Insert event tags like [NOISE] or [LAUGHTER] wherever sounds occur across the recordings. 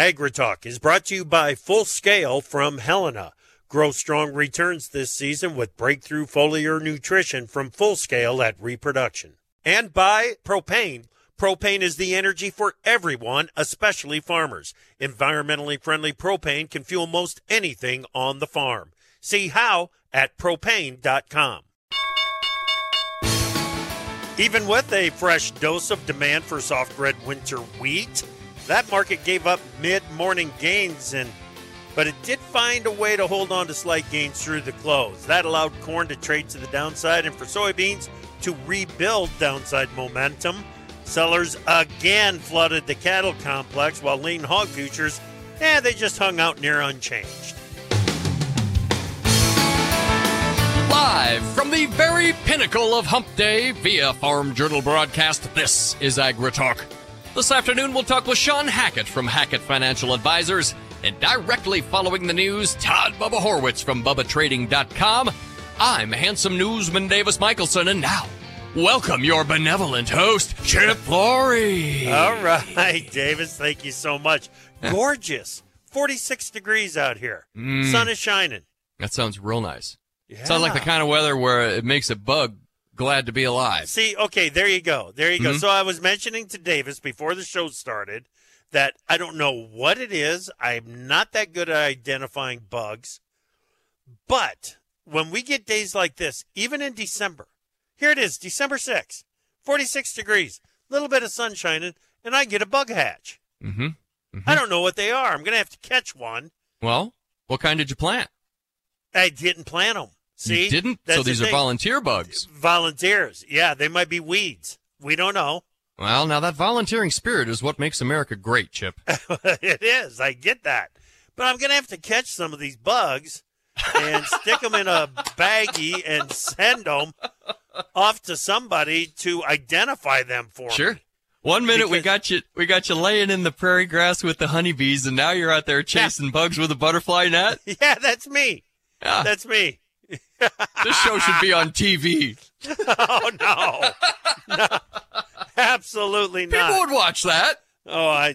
AgriTalk is brought to you by Full Scale from Helena. Grow strong returns this season with breakthrough foliar nutrition from Full Scale at Reproduction. And by Propane. Propane is the energy for everyone, especially farmers. Environmentally friendly propane can fuel most anything on the farm. See how at propane.com. Even with a fresh dose of demand for soft red winter wheat, that market gave up mid-morning gains and but it did find a way to hold on to slight gains through the close. That allowed corn to trade to the downside and for soybeans to rebuild downside momentum. Sellers again flooded the cattle complex while lean hog futures, eh, they just hung out near unchanged. Live from the very pinnacle of Hump Day via Farm Journal broadcast, this is AgriTalk. This afternoon, we'll talk with Shawn Hackett from Hackett Financial Advisors. And directly following the news, Todd Bubba Horwitz from BubbaTrading.com. I'm handsome newsman Davis Michaelsen, and now, welcome your benevolent host, Chip Flory. All right, Davis, thank you so much. [LAUGHS] Gorgeous. 46 degrees out here. Mm. Sun is shining. That sounds real nice. Yeah. Sounds like the kind of weather where it makes a bug glad to be alive. See, okay, there you go. There you go. Mhm. So I was mentioning to Davis before the show started that I don't know what it is. I'm not that good at identifying bugs. But when we get days like this, even in December, here it is, December 6th, 46 degrees, little bit of sun shining, and I get a bug hatch. Mm-hmm. I don't know what they are. I'm going to have to catch one. Well, what kind did you plant? I didn't plant them. See? you didn't. That's so the these are volunteer bugs. Volunteers. Yeah, they might be weeds. We don't know. Well, now that volunteering spirit is what makes America great, Chip. [LAUGHS] it is. I get that. But I'm going to have to catch some of these bugs and stick them in a baggie and send them off to somebody to identify them for Sure. me. One minute we got you we got you laying in the prairie grass with the honeybees, and now you're out there chasing bugs with a butterfly net. [LAUGHS] Yeah, that's me. Yeah, That's me. This show should be on TV. [LAUGHS] Oh, no. no. Absolutely not. People would watch that. Oh, I,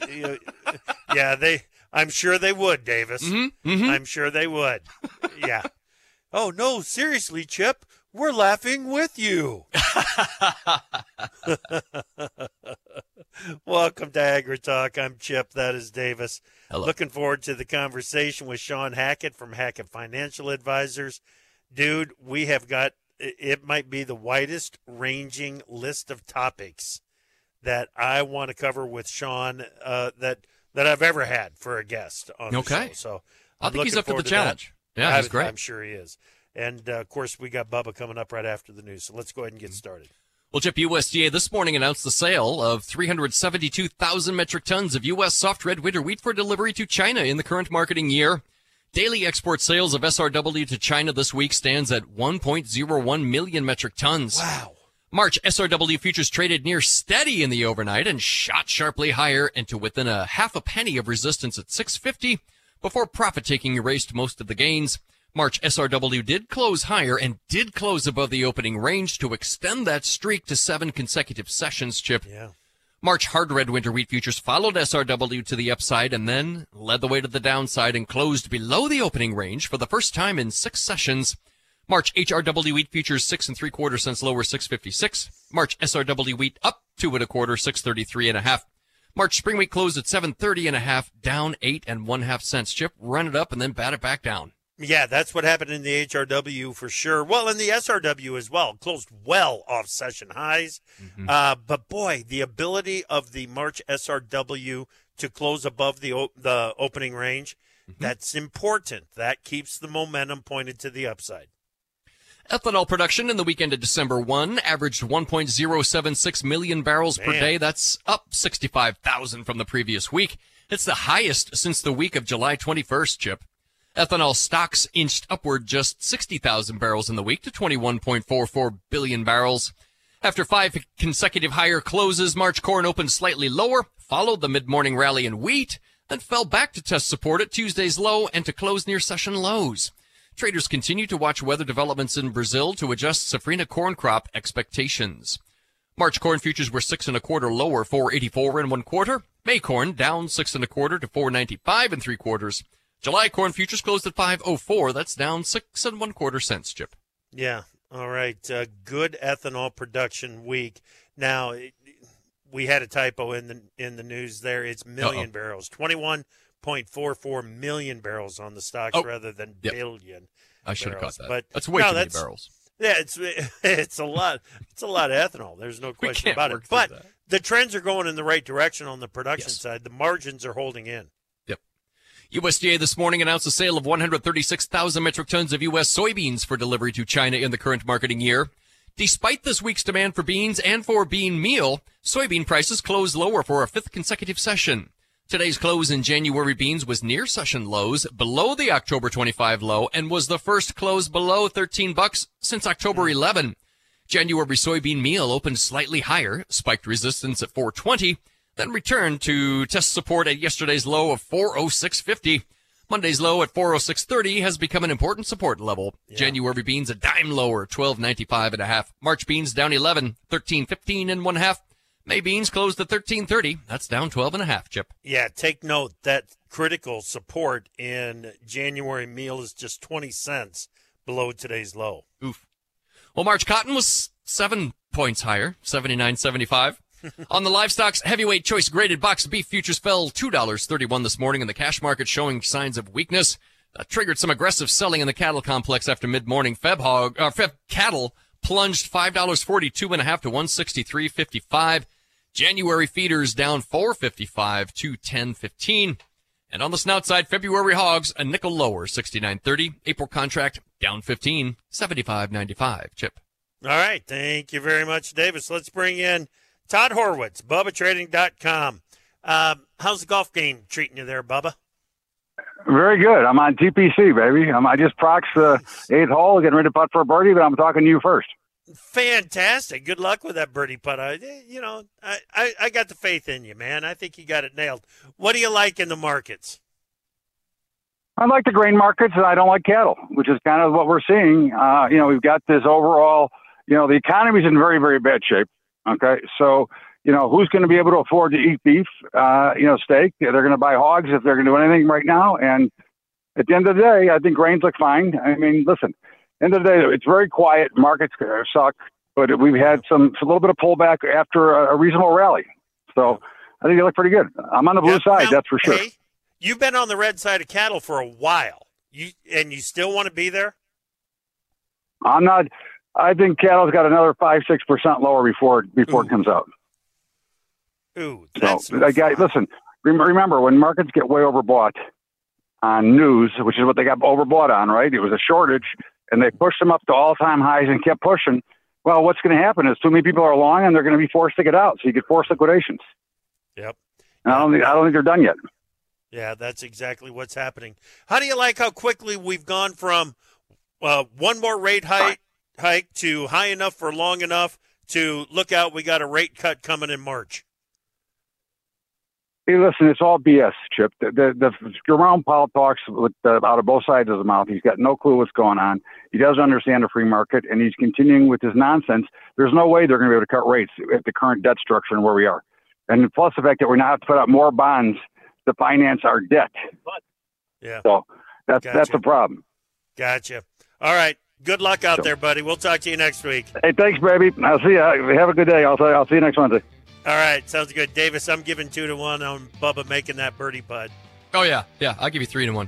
yeah, they, I'm sure they would, Davis. Mm-hmm. Mm-hmm. I'm sure they would. Yeah. Oh no, seriously, Chip, we're laughing with you. [LAUGHS] Welcome to Agri Talk. I'm Chip. That is Davis. Hello. Looking forward to the conversation with Shawn Hackett from Hackett Financial Advisors. Dude, we have got it might be the widest ranging list of topics that I want to cover with Shawn uh, that that I've ever had for a guest on the Okay. show. So I I'm think he's up for the forward that. challenge. Yeah, I- he's great. I'm sure he is. And uh, of course, we got Bubba coming up right after the news. So let's go ahead and Mm-hmm. get started. Well, Chip, USDA this morning announced the sale of 372,000 metric tons of U.S. soft red winter wheat for delivery to China in the current marketing year. Daily export sales of SRW to China this week stands at 1.01 million metric tons. Wow. March SRW futures traded near steady in the overnight and shot sharply higher into within a half a penny of resistance at 650 before profit taking erased most of the gains. March SRW did close higher and did close above the opening range to extend that streak to seven consecutive sessions, Chip. Yeah. March hard red winter wheat futures followed SRW to the upside and then led the way to the downside and closed below the opening range for the first time in six sessions. March HRW wheat futures six and three quarter cents lower, 656. March SRW wheat up two and a quarter, 633 and a half. March spring wheat closed at 730 and a half, down eight and one half cents. Chip, run it up and then bat it back down. Yeah, that's what happened in the HRW for sure. Well, in the SRW as well, closed well off session highs. Mm-hmm. Uh, but boy, the ability of the March SRW to close above the the opening range, Mm-hmm. that's important. That keeps the momentum pointed to the upside. Ethanol production in the weekend of December 1 averaged 1.076 million barrels per day. That's up 65,000 from the previous week. It's the highest since the week of July 21st, Chip. Ethanol stocks inched upward just 60,000 barrels in the week to 21.44 billion barrels. After five consecutive higher closes, March corn opened slightly lower, followed the mid-morning rally in wheat, then fell back to test support at Tuesday's low and to close near session lows. Traders continue to watch weather developments in Brazil to adjust safrinha corn crop expectations. March corn futures were six and a quarter lower, 484 and one quarter. May corn down six and a quarter to 495 and three quarters. July corn futures closed at 504. That's down six and one quarter cents, Chip. Yeah. All right. Uh, good ethanol production week. Now, we had a typo in the in the news there. It's 1000000 Uh-oh. barrels. 21.44 million barrels on the stocks oh, rather than yep. billion. I should have caught that. But that's way no, too many barrels. Yeah, it's [LAUGHS] it's a lot. It's a lot of ethanol. There's no question about it. But that. the trends are going in the right direction on the production yes. side. The margins are holding in. USDA this morning announced the sale of 136,000 metric tons of U.S. soybeans for delivery to China in the current marketing year. Despite this week's demand for beans and for bean meal, soybean prices closed lower for a fifth consecutive session. Today's close in January beans was near session lows, below the October 25 low, and was the first close below 13 bucks since October 11. January soybean meal opened slightly higher, spiked resistance at 420, then returned to test support at yesterday's low of 406.50. Monday's low at 406.30 has become an important support level. Yeah. January beans a dime lower, 12.95 and a half. March beans down 11, 13.15 and one half. May beans closed at 13.30. That's down 12 and a half, Chip. Yeah, take note that critical support in January meal is just 20 cents below today's low. Oof. Well, March cotton was seven points higher, 79.75. On the livestock's heavyweight choice graded box beef futures fell $2.31 this morning in the cash market showing signs of weakness. That triggered some aggressive selling in the cattle complex after mid-morning. Feb hog, uh, Feb cattle plunged $5.42 and a half to 163.55. January feeders down 455 to 1015. And on the snout side, February hogs a nickel lower, 69.30. April contract down 15, 75.95. Chip. All right. Thank you very much, Davis. Let's bring in Todd Horwitz, BubbaTrading.com. Uh, how's the golf game treating you there, Bubba? Very good. I'm on TPC, baby. Um, I just proxed the eighth hole, getting ready to putt for a birdie, but I'm talking to you first. Fantastic. Good luck with that birdie putt. I, you know, I, I, I got the faith in you, man. I think you got it nailed. What do you like in the markets? I like the grain markets, and I don't like cattle, which is kind of what we're seeing. Uh, you know, we've got this overall, you know, the economy's in very, very bad shape. Okay, so you know, who's going to be able to afford to eat beef? Uh, you know, steak. They're going to buy hogs if they're going to do anything right now. And at the end of the day, I think grains look fine. I mean, listen, end of the day, it's very quiet. Markets suck, but we've had some a little bit of pullback after a, a reasonable rally. So I think they look pretty good. I'm on the blue side, now, that's for sure. Hey, you've been on the red side of cattle for a while. You and you still want to be there? I'm not. I think cattle's got another five six percent lower before before Ooh. it comes out. Ooh, that's so, guy, listen. Remember when markets get way overbought on news, which is what they got overbought on, right? It was a shortage and they pushed them up to all time highs and kept pushing, well, what's going to happen is too many people are long and they're going to be forced to get out. So you get forced liquidations. Yep. And I don't think I don't think they're done yet. Yeah, that's exactly what's happening. How do you like how quickly we've gone from uh, one more rate hike hike to high enough for long enough to look out? We got a rate cut coming in March. Hey, listen, it's all BS, Chip. The, the, the Jerome Powell talks with, uh, out of both sides of his mouth. He's got no clue what's going on. He doesn't understand the free market, and he's continuing with his nonsense. There's no way they're going to be able to cut rates at the current debt structure and where we are. And plus the fact that we're now have to put out more bonds to finance our debt. Yeah. So that's gotcha. that's the problem. Gotcha. All right. Good luck out so, there, buddy. We'll talk to you next week. Hey, thanks, baby. I'll see you. Have a good day. I'll, I'll see you next Wednesday. All right, sounds good, Davis. I'm giving two to one on Bubba making that birdie putt. Oh yeah, yeah. I'll give you three to one.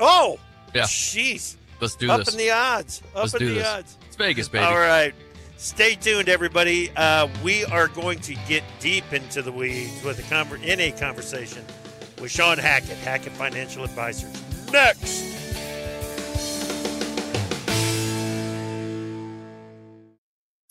Oh, yeah. Jeez. Let's do Up this. Up in the odds. Up Let's in do the this. odds. It's Vegas, baby. All right. Stay tuned, everybody. Uh, we are going to get deep into the weeds with a conver- in a conversation with Shawn Hackett, Hackett Financial Advisors. Next.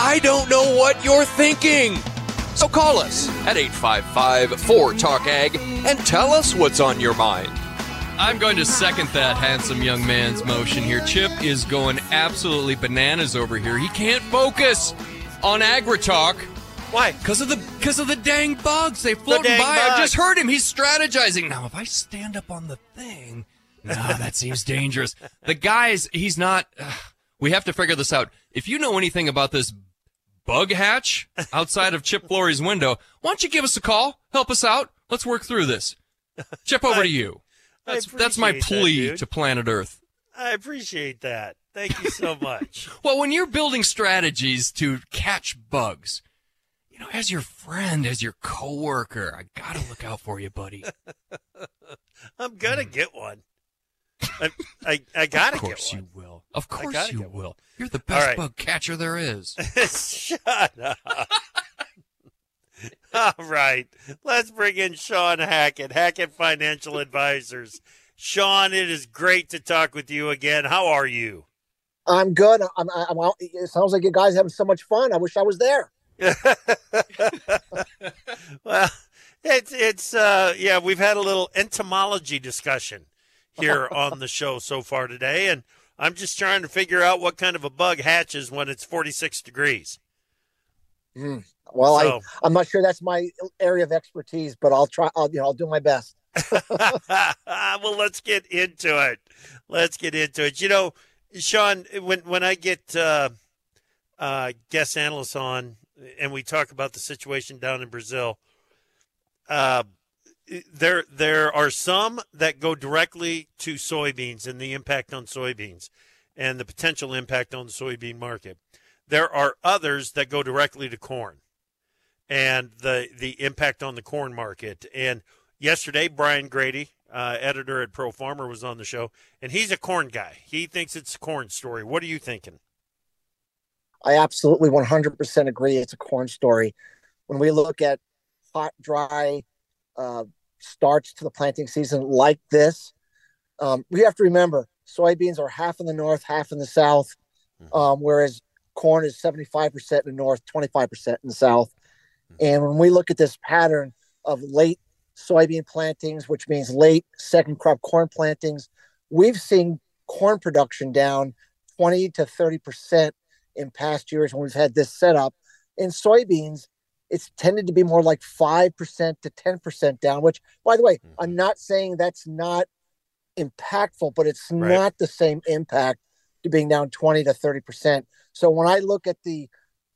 I don't know what you're thinking. So call us at 855 4 Talk Ag and tell us what's on your mind. I'm going to second that handsome young man's motion here. Chip is going absolutely bananas over here. He can't focus on AgriTalk. Why? Because of the because of the dang bugs. They floating dang by. I bugs. just heard him. He's strategizing. Now, if I stand up on the thing, nah, that seems dangerous. The guy's he's not. Uh, we have to figure this out. If you know anything about this bug hatch outside of Chip Flory's window, why don't you give us a call? Help us out. Let's work through this. Chip, over to you. That's that's my appreciate that, plea to planet Earth. I appreciate that. Thank you so [LAUGHS] much. Well, when you're building strategies to catch bugs, you know, as your friend, as your coworker, I gotta look out for you, buddy. [LAUGHS] I'm gonna mm. get one. I, I, I gotta of course you will. Of course you get one. will. You're the best right. bug catcher there is. [LAUGHS] Shut up. All right. Let's bring in Shawn Hackett, Hackett Financial Advisors. Shawn, it is great to talk with you again. How are you? I'm good. I'm, I'm out. It sounds like you guys having so much fun. I wish I was there. [LAUGHS] well, it's it's uh yeah, we've had a little entomology discussion here on the show so far today and I'm just trying to figure out what kind of a bug hatches when it's 46 degrees. Well, So- I, I'm not sure that's my area of expertise, but I'll try. I'll, you know, I'll do my best. [LAUGHS] [LAUGHS] well, let's get into it. Let's get into it. You know, Shawn, when when I get uh, uh, guest analysts on and we talk about the situation down in Brazil, uh, there there are some that go directly to soybeans and the impact on soybeans and the potential impact on the soybean market. There are others that go directly to corn and the the impact on the corn market. And yesterday, Brian Grete, uh, editor at Pro Farmer, was on the show, and he's a corn guy. He thinks it's a corn story. What are you thinking? I absolutely 100% agree. It's a corn story. When we look at hot, dry uh, starts to the planting season like this, um, we have to remember soybeans are half in the north, half in the south, um, whereas corn is 75% in the north, 25% in the south. And when we look at this pattern of late soybean plantings, which means late second crop corn plantings, we've seen corn production down 20 to 30% in past years when we've had this setup. In soybeans, it's tended to be more like 5% to 10% down, which, by the way, I'm not saying that's not impactful, but it's Right. not the same impact to being down 20 to 30%. So when I look at the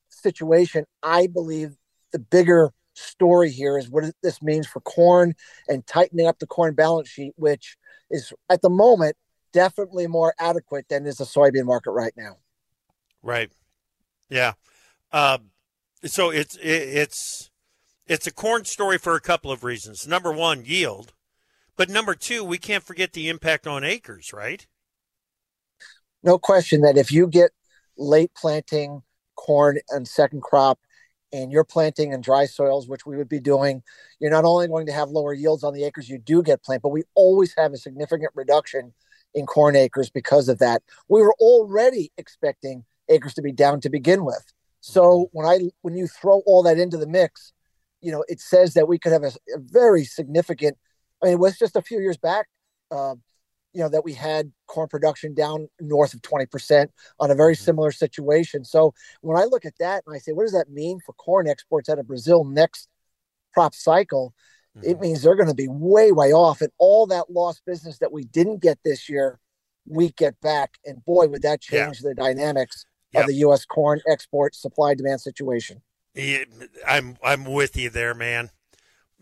situation, I believe the bigger story here is what this means for corn and tightening up the corn balance sheet, which is at the moment definitely more adequate than is the soybean market right now. Right. Yeah. Um, so it's it, it's it's a corn story for a couple of reasons. Number one, yield, but number two, we can't forget the impact on acres. Right. no question that if you get late planting corn and second crop and you're planting in dry soils, which we would be doing, you're not only going to have lower yields on the acres you do get planted, but we always have a significant reduction in corn acres because of that. We were already expecting acres to be down to begin with. So when I when you throw all that into the mix, you know, it says that we could have a, a very significant. I mean, it was just a few years back, uh, you know, that we had corn production down north of 20% on a very similar situation. So when I look at that and I say, what does that mean for corn exports out of Brazil next crop cycle? It means they're going to be way, way off. And all that lost business that we didn't get this year, we get back. And boy, would that Yeah. change the dynamics Yep. of the U.S. corn export supply demand situation. Yeah, I'm I'm with you there, man.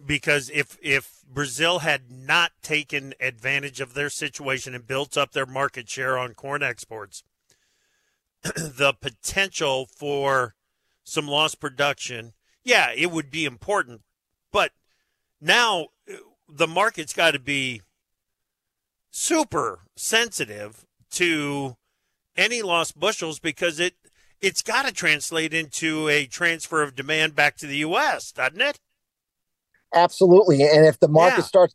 Because if if Brazil had not taken advantage of their situation and built up their market share on corn exports, [CLEARS THROAT] the potential for some lost production, yeah, it would be important. But now uh, the market's got to be super sensitive to any lost bushels because it it's got to translate into a transfer of demand back to the U.S., doesn't it? Absolutely. And if the market yeah. starts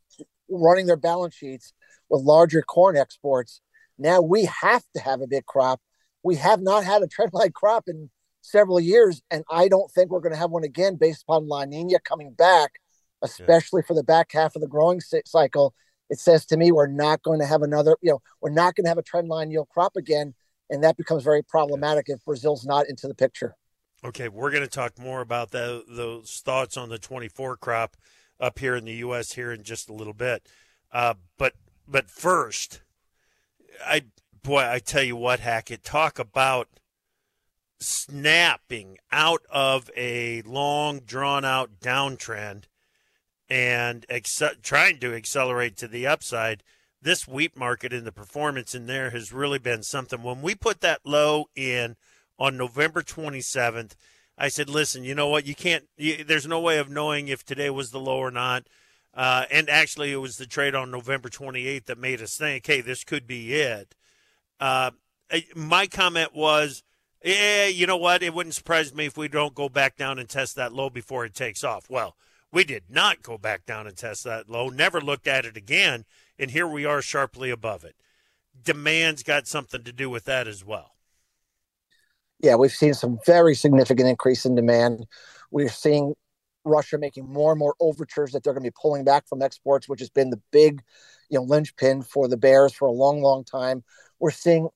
running their balance sheets with larger corn exports, now we have to have a big crop. We have not had a trendline [LAUGHS] crop in several years, and I don't think we're going to have one again based upon La Nina coming back, especially yeah. for the back half of the growing cycle. It says to me we're not going to have another, you know, we're not going to have a trendline yield crop again, and that becomes very problematic if Brazil's not into the picture. Okay, we're going to talk more about the, those thoughts on the 24 crop up here in the U.S. here in just a little bit. Uh, but but first, I boy, I tell you what, Hackett, talk about snapping out of a long, drawn out downtrend and ex- trying to accelerate to the upside. This wheat market and the performance in there has really been something. When we put that low in on November 27th. I said, listen, you know what? You can't, you, there's no way of knowing if today was the low or not. Uh, and actually, it was the trade on November 28th that made us think, hey, this could be it. Uh, my comment was, yeah, you know what? It wouldn't surprise me if we don't go back down and test that low before it takes off. Well, we did not go back down and test that low, never looked at it again. And here we are sharply above it. Demand's got something to do with that as well yeah, we've seen some very significant increase in demand. We're seeing Russia making more and more overtures that they're going to be pulling back from exports, which has been the big, you know, linchpin for the bears for a long, long time. We're seeing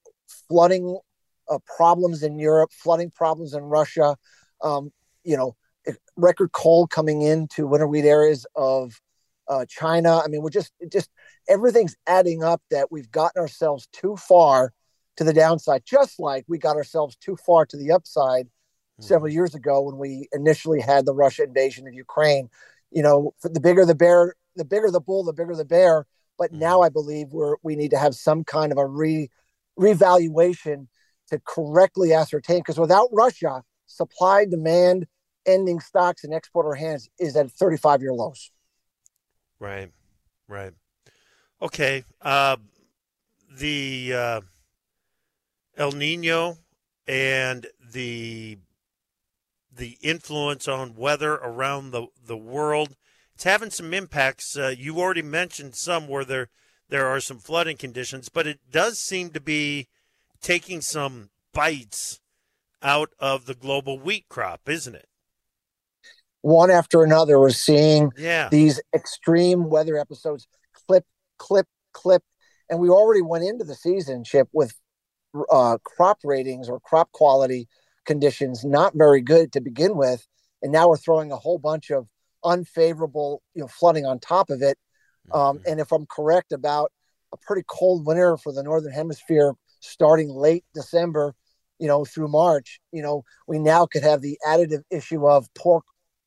flooding uh, problems in Europe, flooding problems in Russia. Um, you know, record cold coming into winter wheat areas of uh, China. I mean, we're just just everything's adding up that we've gotten ourselves too far to the downside, just like we got ourselves too far to the upside mm-hmm. several years ago when we initially had the Russia invasion of Ukraine. You know, the bigger the bear, the bigger the bull, the bigger the bear. But mm-hmm. now I believe we're we need to have some kind of a re revaluation to correctly ascertain because without Russia, supply demand ending stocks and exporter hands is at 35 year lows. Right, right. Okay. Uh, the uh, El Nino and the the influence on weather around the, the world. It's having some impacts. Uh, you already mentioned some where there there are some flooding conditions, but it does seem to be taking some bites out of the global wheat crop, isn't it? One after another, we're seeing yeah. these extreme weather episodes clip, clip. And we already went into the season, Chip, with uh, crop ratings or crop quality conditions not very good to begin with, and now we're throwing a whole bunch of unfavorable, you know, flooding on top of it. Um, mm-hmm. and if I'm correct about a pretty cold winter for the northern hemisphere, starting late December, you know, through March, you know, we now could have the additive issue of poor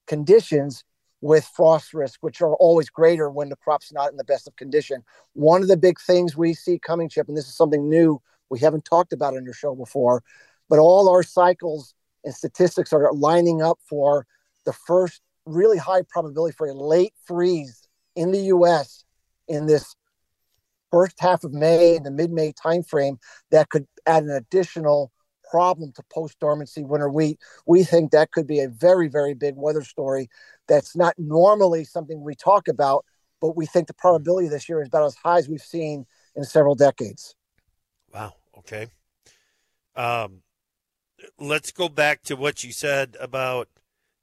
conditions with frost risk, which are always greater when the crop's not in the best of condition. One of the big things we see coming, Chip, and this is something new we haven't talked about on your show before, but all our cycles and statistics are lining up for the first really high probability for a late freeze in the U.S. in this first half of May in the mid-May timeframe that could add an additional problem to post-dormancy winter wheat. We think that could be a very, very big weather story. That's not normally something we talk about, but we think the probability this year is about as high as we've seen in several decades. Wow. Okay. Um, let's go back to what you said about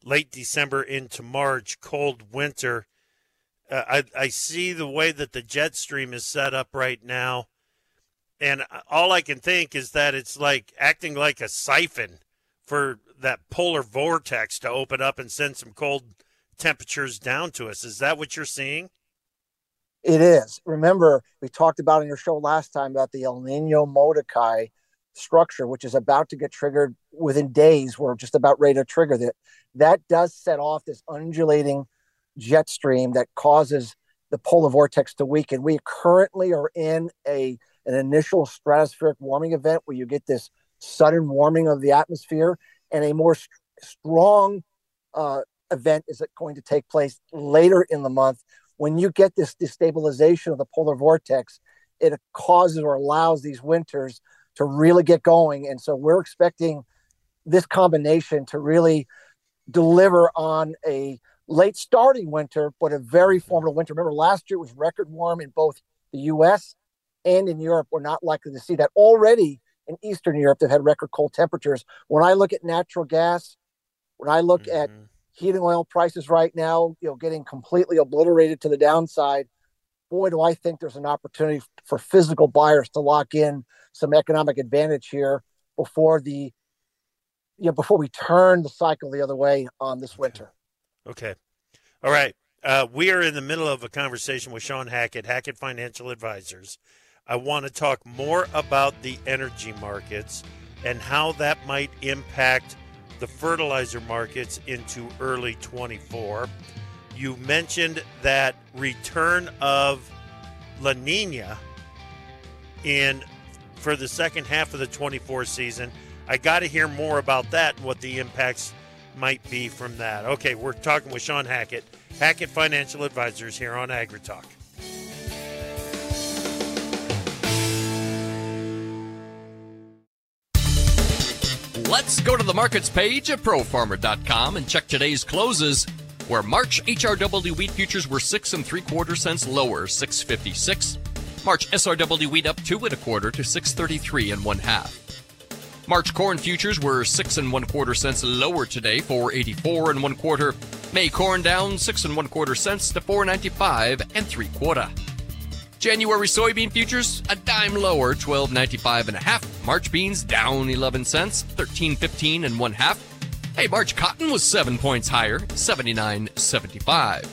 late December into March, cold winter. Uh, I, I see the way that the jet stream is set up right now. And all I can think is that it's like acting like a siphon for that polar vortex to open up and send some cold temperatures down to us. Is that what you're seeing? It is. Remember, we talked about in your show last time about the El Nino Modoki structure, which is about to get triggered within days. We're just about ready to trigger that. That does set off this undulating jet stream that causes the polar vortex to weaken. We currently are in a an initial stratospheric warming event where you get this sudden warming of the atmosphere and a more st- strong uh, event is it going to take place later in the month when you get this destabilization of the polar vortex it causes or allows these winters to really get going. And so we're expecting this combination to really deliver on a late starting winter but a very formidable winter. Remember last year was record warm in both the us and in europe. We're not likely to see that already in eastern europe they've had record cold temperatures. When i look at natural gas when i look mm-hmm. at heating oil prices right now, you know, getting completely obliterated to the downside, boy, do I think there's an opportunity for physical buyers to lock in some economic advantage here before the you know before we turn the cycle the other way on this winter. Okay. All right. Uh, we are in the middle of a conversation with Shawn Hackett, Hackett Financial Advisors. I want to talk more about the energy markets and how that might impact the fertilizer markets into early 24. You mentioned that return of La Nina in for the second half of the 24 season. I got to hear more about that and what the impacts might be from that. Okay, we're talking with Shawn Hackett, Hackett Financial Advisors here on AgriTalk. Let's go to the markets page at profarmer.com and check today's closes, where March HRW wheat futures were six and three quarter cents lower, 656. March SRW wheat up two and a quarter to 633 and one half. March corn futures were six and one quarter cents lower today, 484 and one quarter. May corn down six and one quarter cents to 495 and three quarter. January soybean futures a dime lower, 12.95 and a half. March beans down 11 cents, 13.15 and one half. Hey, March cotton was 7 points higher, 79.75.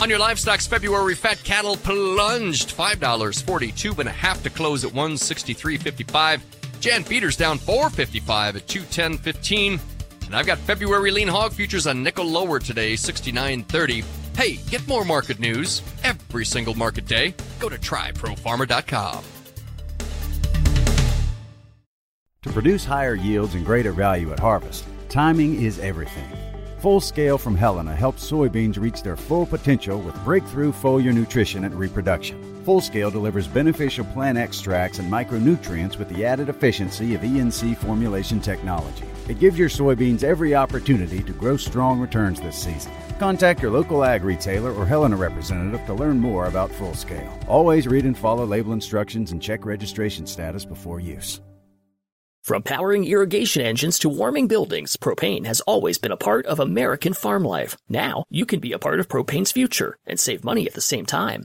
On your livestock's February fat cattle plunged $5.42 and a half to close at 163.55. Jan feeders down 4.55 at 210.15. And I've got February lean hog futures a nickel lower today, 69.30. Hey, get more market news every single market day. Go to tryprofarmer.com. To produce higher yields and greater value at harvest, timing is everything. Full Scale from Helena helps soybeans reach their full potential with breakthrough foliar nutrition and reproduction. Full Scale delivers beneficial plant extracts and micronutrients with the added efficiency of ENC formulation technology. It gives your soybeans every opportunity to grow strong returns this season. Contact your local ag retailer or Helena representative to learn more about Full Scale. Always read and follow label instructions and check registration status before use. From powering irrigation engines to warming buildings, propane has always been a part of American farm life. Now, you can be a part of propane's future and save money at the same time.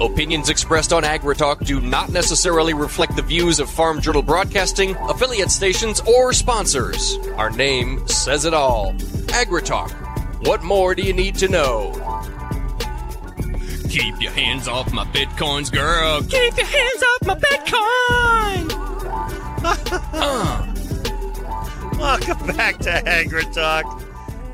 Opinions expressed on AgriTalk do not necessarily reflect the views of Farm Journal Broadcasting, affiliate stations, or sponsors. Our name says it all. AgriTalk. What more do you need to know? Keep your hands off my bitcoins, girl. Keep your hands off my bitcoin. uh. [LAUGHS] Welcome back to AgriTalk.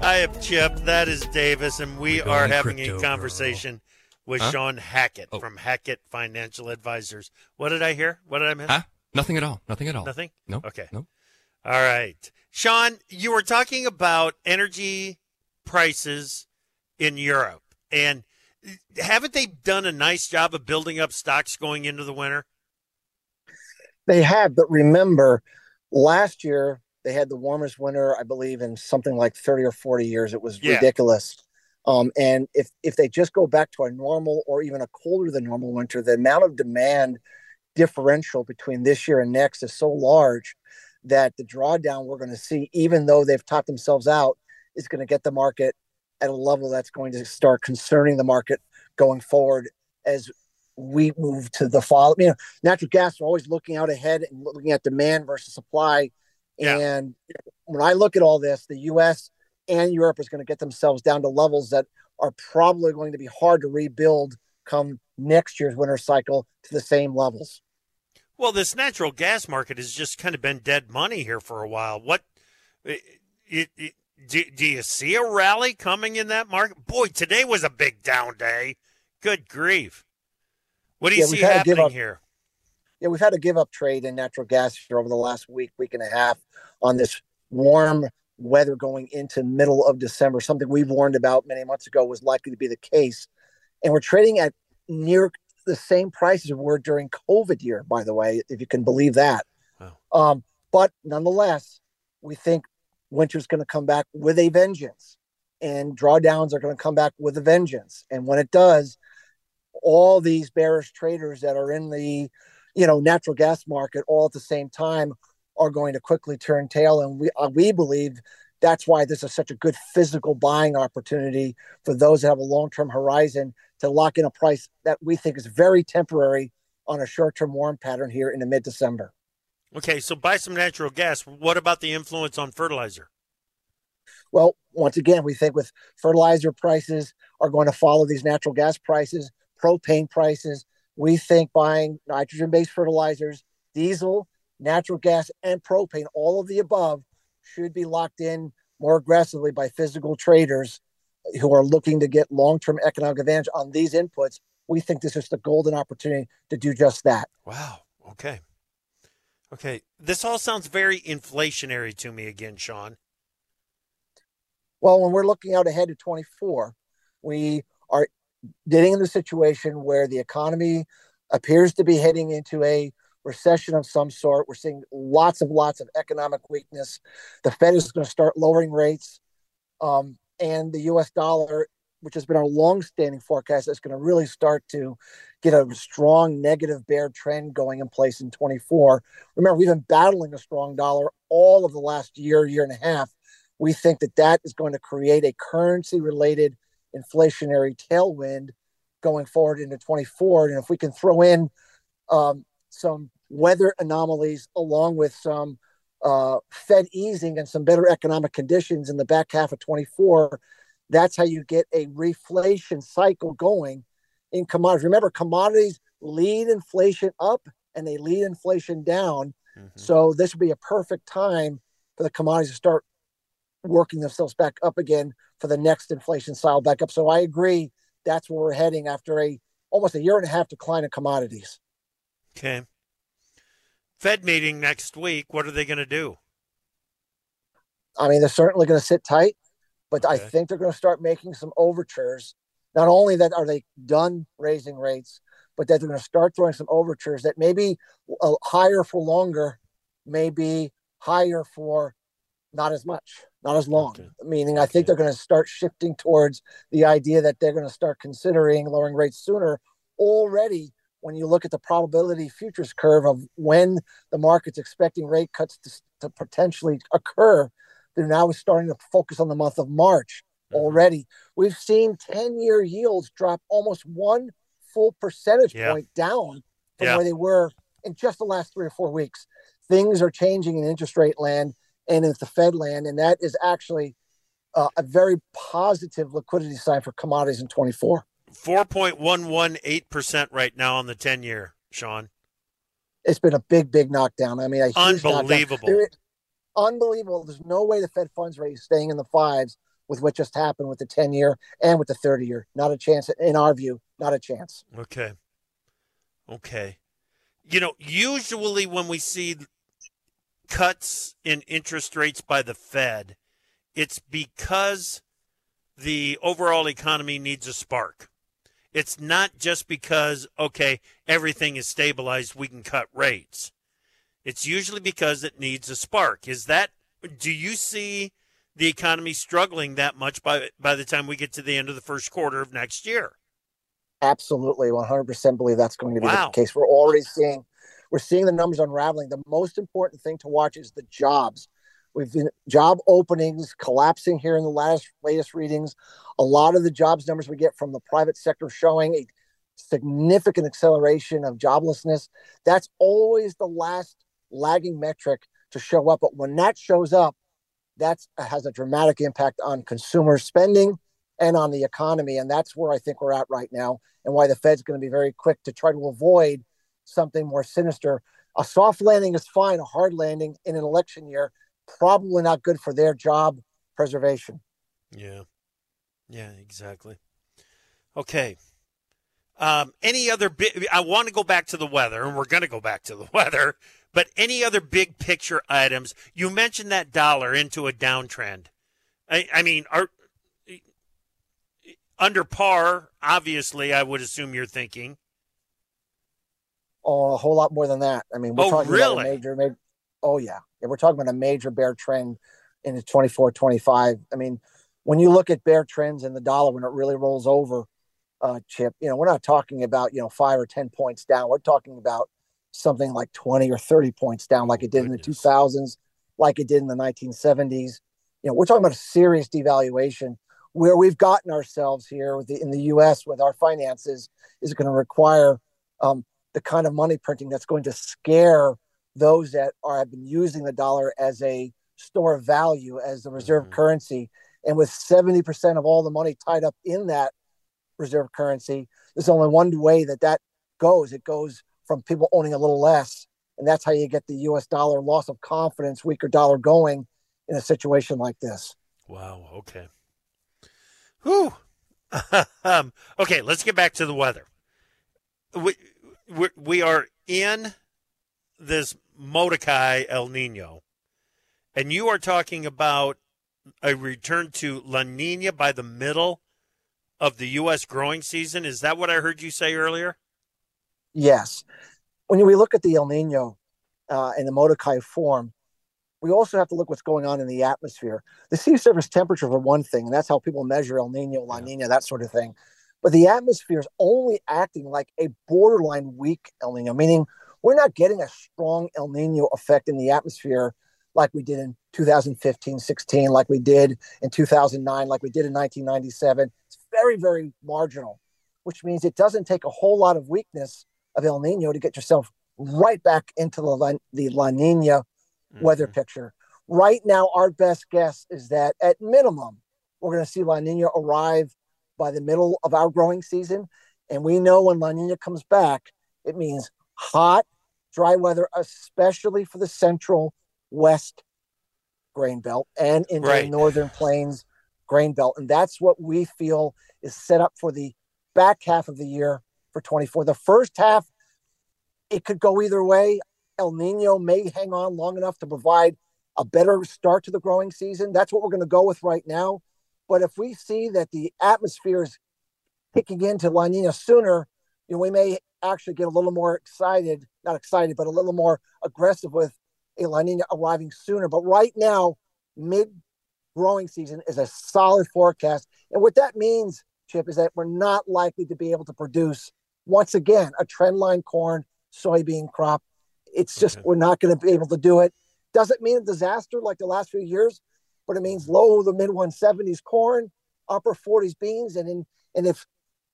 I am Chip. That is Davis, and we are having a conversation. Girl with huh? Shawn Hackett oh. from Hackett Financial Advisors. What did I hear? What did I miss? Huh? Nothing at all. Nothing at all. Nothing? No. Okay. No. All right. Shawn, you were talking about energy prices in Europe. And haven't they done a nice job of building up stocks going into the winter? They have, but remember, last year they had the warmest winter, I believe, in something like 30 or 40 years. It was yeah. ridiculous. Um, and if if they just go back to a normal or even a colder than normal winter, the amount of demand differential between this year and next is so large that the drawdown we're going to see, even though they've topped themselves out, is going to get the market at a level that's going to start concerning the market going forward as we move to the fall. You know, natural gas are always looking out ahead and looking at demand versus supply. Yeah. And when I look at all this, the U.S and Europe is going to get themselves down to levels that are probably going to be hard to rebuild come next year's winter cycle to the same levels. Well, this natural gas market has just kind of been dead money here for a while. What it, it, do, do you see a rally coming in that market? Boy, today was a big down day. Good grief. What do you yeah, see happening here? Yeah, we've had to give up trade in natural gas here over the last week, week and a half on this warm weather going into middle of December. Something we've warned about many months ago was likely to be the case. And we're trading at near the same prices we were during COVID year, by the way, if you can believe that. Wow. Um, but nonetheless, we think winter's going to come back with a vengeance and drawdowns are going to come back with a vengeance. And when it does, all these bearish traders that are in the, you know, natural gas market all at the same time are going to quickly turn tail. And we uh, we believe that's why this is such a good physical buying opportunity for those that have a long term horizon to lock in a price that we think is very temporary on a short term warm pattern here in the mid December. Okay, so buy some natural gas. What about the influence on fertilizer? Well, once again, we think with fertilizer prices are going to follow these natural gas prices, propane prices. We think buying nitrogen based fertilizers, diesel, natural gas, and propane, all of the above, should be locked in more aggressively by physical traders who are looking to get long term economic advantage on these inputs. We think this is the golden opportunity to do just that. Wow. Okay. Okay, this all sounds very inflationary to me again, Shawn. Well, when we're looking out ahead to 24, we are getting in the situation where the economy appears to be heading into a recession of some sort. We're seeing lots of lots of economic weakness. The Fed is going to start lowering rates, um, and the U.S. dollar which has been our long-standing forecast that's going to really start to get a strong negative bear trend going in place in 24. Remember, we've been battling a strong dollar all of the last year, year and a half. We think that that is going to create a currency-related inflationary tailwind going forward into 24. And if we can throw in um, some weather anomalies along with some uh, Fed easing and some better economic conditions in the back half of 24, that's how you get a reflation cycle going in commodities. Remember, commodities lead inflation up and they lead inflation down. Mm-hmm. So this would be a perfect time for the commodities to start working themselves back up again for the next inflation cycle back up. So I agree that's where we're heading after a almost a year and a half decline in commodities. Okay. Fed meeting next week. What are they going to do? I mean, they're certainly going to sit tight. But okay. I think they're going to start making some overtures. Not only that are they done raising rates, but that they're going to start throwing some overtures that maybe uh, higher for longer, maybe higher for not as much, not as long. Okay. Meaning, I think they're going to start shifting towards the idea that they're going to start considering lowering rates sooner. Already, when you look at the probability futures curve of when the market's expecting rate cuts to, to potentially occur, they're now starting to focus on the month of March mm-hmm. already. We've seen 10 year yields drop almost one full percentage yeah. point down from yeah. where they were in just the last three or four weeks. Things are changing in interest rate land and in the Fed land, and that is actually uh, a very positive liquidity sign for commodities in 24. 4.118% right now on the 10 year, Shawn. It's been a big, big knockdown. I mean, a unbelievable. There, unbelievable. There's no way the Fed funds rate is staying in the fives with what just happened with the 10 year and with the 30 year. Not a chance, in our view, not a chance. Okay. Okay. You know, usually when we see cuts in interest rates by the Fed, it's because the overall economy needs a spark. It's not just because, okay, everything is stabilized, we can cut rates. It's usually because it needs a spark. Is that do you see the economy struggling that much by by the time we get to the end of the first quarter of next year? Absolutely, 100% believe that's going to be wow. the case. We're already seeing we're seeing the numbers unraveling. The most important thing to watch is the jobs. We've been job openings collapsing here in the last latest readings. A lot of the jobs numbers we get from the private sector showing a significant acceleration of joblessness. That's always the last lagging metric to show up. But when that shows up, that has a dramatic impact on consumer spending and on the economy. And that's where I think we're at right now, and why the Fed's going to be very quick to try to avoid something more sinister. A soft landing is fine, a hard landing in an election year, probably not good for their job preservation. Yeah. Yeah, exactly. Okay. Um, any other big, I want to go back to the weather, and we're going to go back to the [LAUGHS] weather, but any other big picture items? You mentioned that dollar into a downtrend. I, I mean, are under par, obviously, I would assume you're thinking. Oh, a whole lot more than that. I mean, we're oh, talking really? about a major, major, oh, yeah. We're talking about a major bear trend into 24, 25. I mean, when you look at bear trends in the dollar, when it really rolls over, uh, Chip, you know, we're not talking about, you know, five or 10 points down. We're talking about something like 20 or 30 points down, like it did in the 2000s, like it did in the 1970s. You know, we're talking about a serious devaluation where we've gotten ourselves here the, in the U.S. with our finances is going to require um, the kind of money printing that's going to scare those that are have been using the dollar as a store of value as the reserve mm-hmm. currency. And with 70% of all the money tied up in that reserve currency, there's only one way that that goes. It goes from people owning a little less. And that's how you get the US dollar loss of confidence, weaker dollar going in a situation like this. Wow. Okay. Whew. [LAUGHS] um, okay, let's get back to the weather. We, we, we are in this Modoki El Nino, and you are talking about a return to La Nina by the middle of the U.S. growing season. Is that what I heard you say earlier? Yes. When we look at the El Nino uh, in the Modoki form, we also have to look what's going on in the atmosphere. The sea surface temperature for one thing, and that's how people measure El Nino, La Nina, that sort of thing. But the atmosphere is only acting like a borderline weak El Nino, meaning we're not getting a strong El Nino effect in the atmosphere like we did in 2015 16, like we did in 2009, like we did in 1997. It's very, very marginal, which means it doesn't take a whole lot of weakness of El Nino to get yourself right back into the La, the La Nina mm-hmm. weather picture. Right now, our best guess is that at minimum, we're going to see La Nina arrive by the middle of our growing season. And we know when La Nina comes back, it means hot, dry weather, especially for the central west grain belt and in right. the northern plains grain belt. And that's what we feel is set up for the back half of the year for 24. The first half, it could go either way. El Nino may hang on long enough to provide a better start to the growing season. That's what we're going to go with right now. But if we see that the atmosphere is kicking into La Nina sooner, you know, we may actually get a little more excited, not excited, but a little more aggressive with a La Nina arriving sooner. But right now, mid growing season is a solid forecast. And what that means, Chip, is that we're not likely to be able to produce, once again, a trendline corn soybean crop it's just okay. we're not going to be able to do it. Doesn't mean a disaster like the last few years, but it means low the mid 170s corn, upper 40s beans, and in and if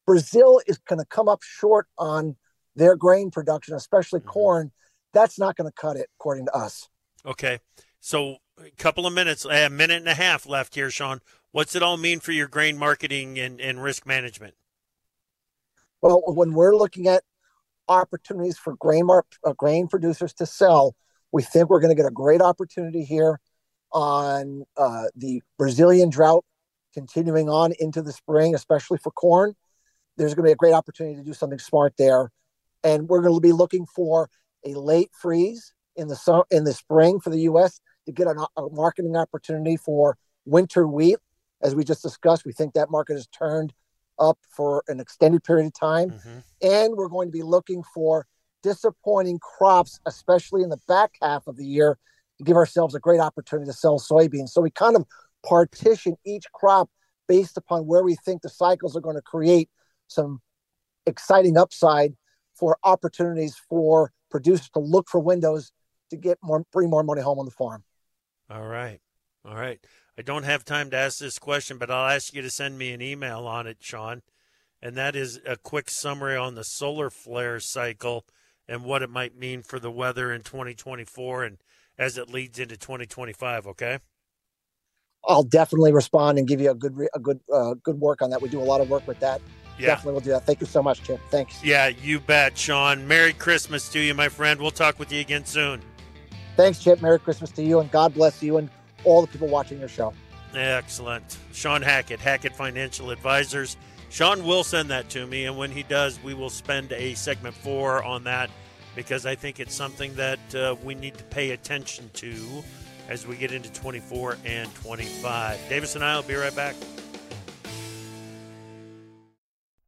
Brazil is going to come up short on their grain production, especially mm-hmm. corn, that's not going to cut it, according to us. Okay, so a couple of minutes, a minute and a half left here, Shawn. What's it all mean for your grain marketing and, and risk management? Well, when we're looking at opportunities for grain mar- uh, grain producers to sell. We think we're going to get a great opportunity here on uh, the Brazilian drought continuing on into the spring, especially for corn. There's going to be a great opportunity to do something smart there, and we're going to be looking for a late freeze in the su- in the spring for the U.S. to get a, a marketing opportunity for winter wheat. As we just discussed, we think that market has turned up for an extended period of time. Mm-hmm. And we're going to be looking for disappointing crops, especially in the back half of the year, to give ourselves a great opportunity to sell soybeans. So we kind of partition each crop based upon where we think the cycles are going to create some exciting upside for opportunities for producers to look for windows to get more bring more money home on the farm. All right. All right. I don't have time to ask this question, but I'll ask you to send me an email on it, Shawn. And that is a quick summary on the solar flare cycle and what it might mean for the weather in 2024 and as it leads into 2025, okay? I'll definitely respond and give you a good a good uh, good work on that. We do a lot of work with that. Yeah. Definitely will do that. Thank you so much, Chip. Thanks. Yeah, you bet, Shawn. Merry Christmas to you, my friend. We'll talk with you again soon. Thanks, Chip. Merry Christmas to you, and God bless you and all the people watching your show. Excellent. Shawn Hackett, Hackett Financial Advisors. Shawn will send that to me, and when he does, we will spend a segment four on that because I think it's something that uh, we need to pay attention to as we get into 24 and 25. Davis and I will be right back.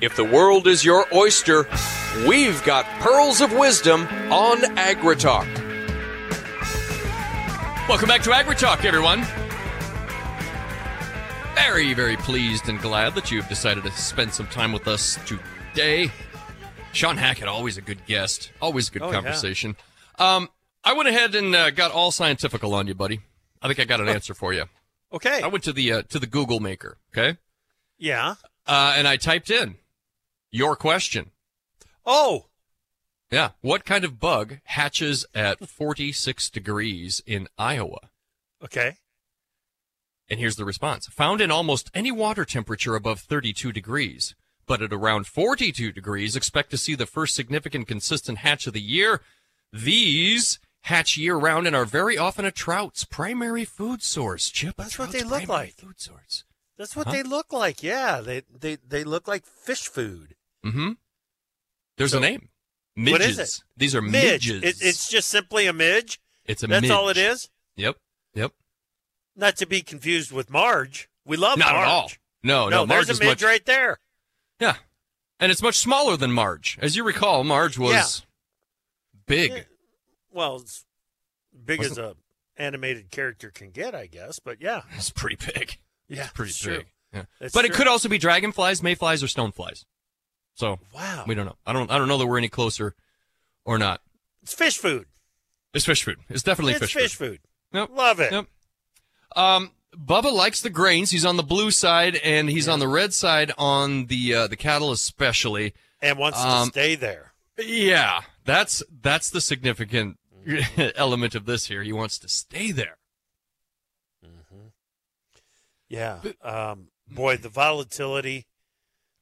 If the world is your oyster, we've got pearls of wisdom on AgriTalk. Welcome back to AgriTalk, everyone. Very, very pleased and glad that you've decided to spend some time with us today. Shawn Hackett, always a good guest, always a good Oh, yeah. conversation. Um, I went ahead and uh, got all scientifical on you, buddy. I think I got an answer for you. Okay. I went to the uh, to the Google Maker, okay, Yeah. Uh, and I typed in your question. Oh, Yeah, what kind of bug hatches at 46 degrees in Iowa? okay. And here's the response. Found in almost any water temperature above 32 degrees. But at around 42 degrees, expect to see the first significant consistent hatch of the year. These hatch year round and are very often a trout's primary food source. Chip, That's what they look like. Food source. That's what Huh? they look like. Yeah, they they they look like fish food. Mm-hmm. There's So, a name. what Midges. is it? These are Midge. midges. It, it's just simply a midge. it's a midge. That's midge. all it is. Yep. Yep. Not to be confused with Marge. We love Marge. Not Marge. at all. No, No, no, Marge there's a midge much right there. Yeah. And it's much smaller than Marge. As you recall, Marge was big. Yeah. Well, it's big Wasn't- as a animated character can get, I guess. But yeah, [LAUGHS] It's pretty big. Yeah, Pretty it's big. true. Yeah. It's but it could also be dragonflies, mayflies, or stoneflies. So Wow, we don't know. I don't I don't know that we're any closer or not. it's fish food. It's fish food. It's definitely it's fish, fish food. food. Yep. Love it. Yep. Um Bubba likes the grains. He's on the blue side and he's on the red side on the uh, the cattle especially. And wants Um, to stay there. Yeah, that's that's the significant [LAUGHS] element of this here. He wants to stay there. Yeah. Um, boy, the volatility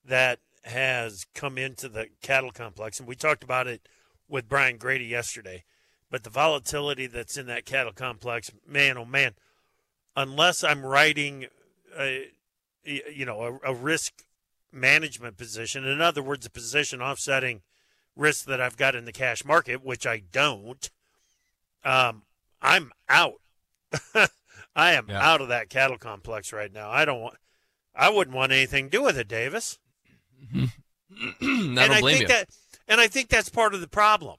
that has come into the cattle complex, and we talked about it with Brian Grete yesterday, but the volatility that's in that cattle complex, man, oh man, unless I'm writing, a, you know, a, a risk management position, in other words, a position offsetting risk that I've got in the cash market, which I don't, um, I'm out. [LAUGHS] I am Yeah. out of that cattle complex right now. I don't want. I wouldn't want anything to do with it, Davis. [CLEARS THROAT] I and I think you. that, and I think that's part of the problem.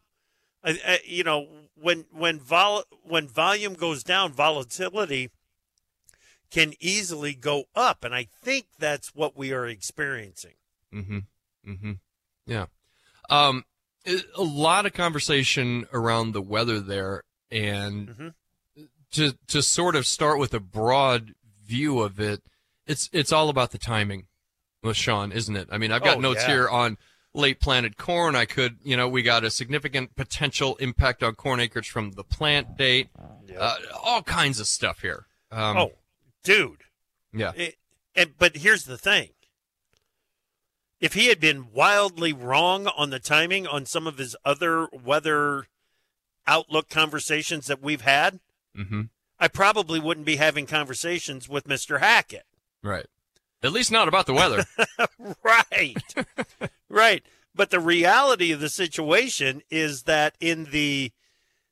I, I, you know, when when vol when volume goes down, volatility can easily go up, and I think that's what we are experiencing. Mm-hmm. Mm-hmm. Yeah. Um, a lot of conversation around the weather there, and Mhm. To to sort of start with a broad view of it, it's it's all about the timing with Shawn, isn't it? I mean, I've got Oh, notes yeah. here on late planted corn. I could, you know, we got a significant potential impact on corn acreage from the plant date. Uh, all kinds of stuff here. Um, oh, dude. yeah. It, and but here's the thing. If he had been wildly wrong on the timing on some of his other weather outlook conversations that we've had, Mm-hmm. I probably wouldn't be having conversations with Mr. Hackett. Right. At least not about the weather. [LAUGHS] right. [LAUGHS] right. But the reality of the situation is that in the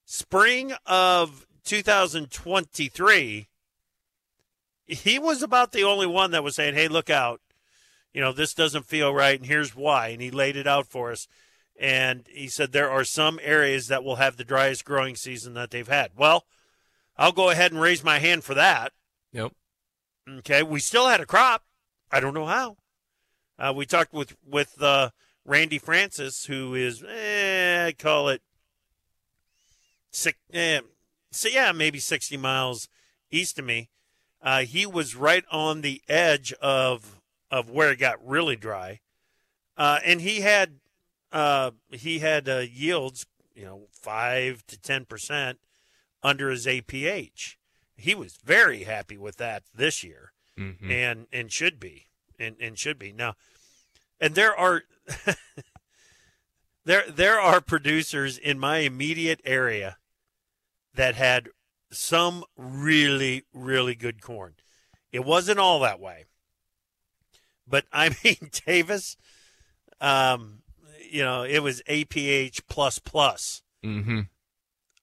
spring of 2023, he was about the only one that was saying, hey, look out. You know, this doesn't feel right, and here's why. And he laid it out for us. And he said there are some areas that will have the driest growing season that they've had. Well, I'll go ahead and raise my hand for that. Yep. Okay. We still had a crop. I don't know how. Uh, we talked with with uh, Randy Francis, who is, eh, I call it six, eh, so yeah, maybe sixty miles east of me. Uh, he was right on the edge of of where it got really dry, uh, and he had uh, he had uh, yields, you know, five to ten percent under his APH. He was very happy with that this year Mm-hmm. and and should be and and should be now and there are [LAUGHS] there there are producers in my immediate area that had some really really good corn it wasn't all that way but i [LAUGHS] mean davis um you know it was aph plus plus Mm-hmm.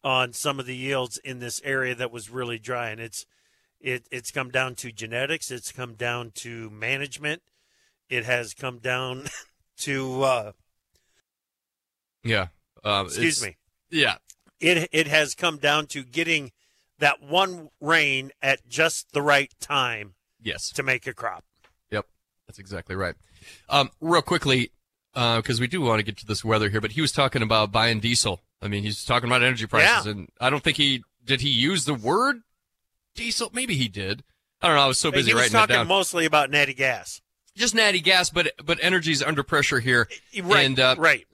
On some of the yields in this area that was really dry and it's it, it's come down to genetics it's come down to management it has come down [LAUGHS] to uh, Yeah. Um, excuse me Yeah. it it has come down to getting that one rain at just the right time Yes. to make a crop Yep. That's exactly right. Um, real quickly, because we do want to get to this weather here, but he was talking about buying diesel. I mean, he's talking about energy prices, Yeah. and I don't think he did. He use the word diesel? Maybe he did. I don't know. I was so busy he was talking mostly about natty gas Just natty gas, but but energy's under pressure here. right And, uh, right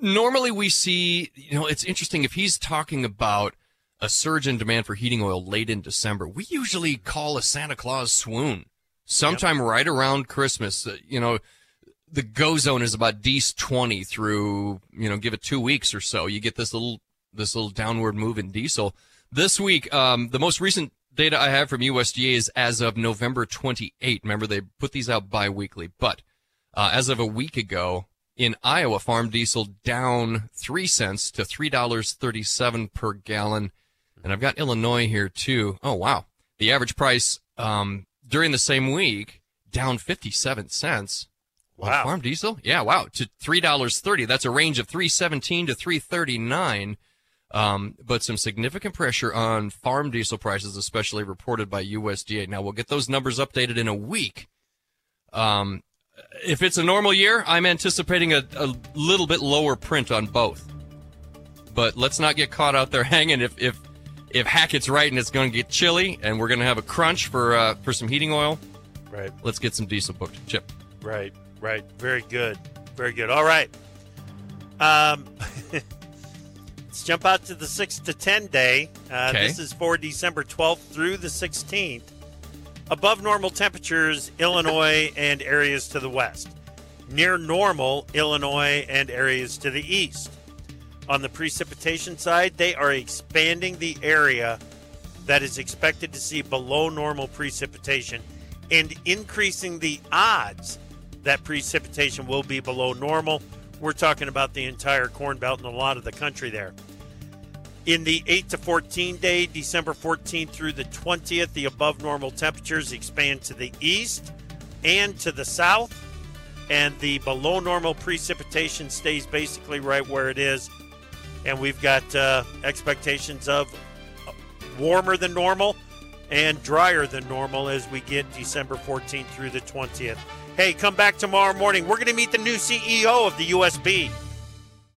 normally we see, you know, it's interesting if he's talking about a surge in demand for heating oil late in December. We usually call a Santa Claus swoon sometime right around Christmas. Uh, you know, the go zone is about D's 20 through, you know, give it two weeks or so. You get this little, this little downward move in diesel. This week, um, the most recent data I have from USDA is as of November 28. Remember, they put these out bi-weekly, but, uh, as of a week ago, in Iowa, farm diesel down three cents to three dollars thirty-seven per gallon, and I've got Illinois here too. Oh wow, the average price um, during the same week down fifty-seven cents. On Wow. farm diesel, yeah, wow, to three dollars thirty. That's a range of three seventeen to three thirty-nine. Um, but some significant pressure on farm diesel prices, especially reported by USDA. Now we'll get those numbers updated in a week. Um, if it's a normal year, I'm anticipating a, a little bit lower print on both. But let's not get caught out there [LAUGHS] hanging. If if if Hackett's right and it's going to get chilly and we're going to have a crunch for uh, for some heating oil, right let's get some diesel booked. Chip. Right, right. Very good. Very good. All right. Um, [LAUGHS] let's jump out to the 6 to 10 day. Uh, Okay. This is for December 12th through the 16th. Above normal temperatures, Illinois [LAUGHS] and areas to the west. Near normal, Illinois and areas to the east. On the precipitation side, they are expanding the area that is expected to see below normal precipitation and increasing the odds that precipitation will be below normal. We're talking about the entire Corn Belt and a lot of the country there. In the 8 to 14 day, December 14th through the 20th, the above normal temperatures expand to the east and to the south, and the below normal precipitation stays basically right where it is. And we've got uh, expectations of warmer than normal and drier than normal as we get December 14th through the 20th. Hey, come back tomorrow morning. We're going to meet the new CEO of the USB.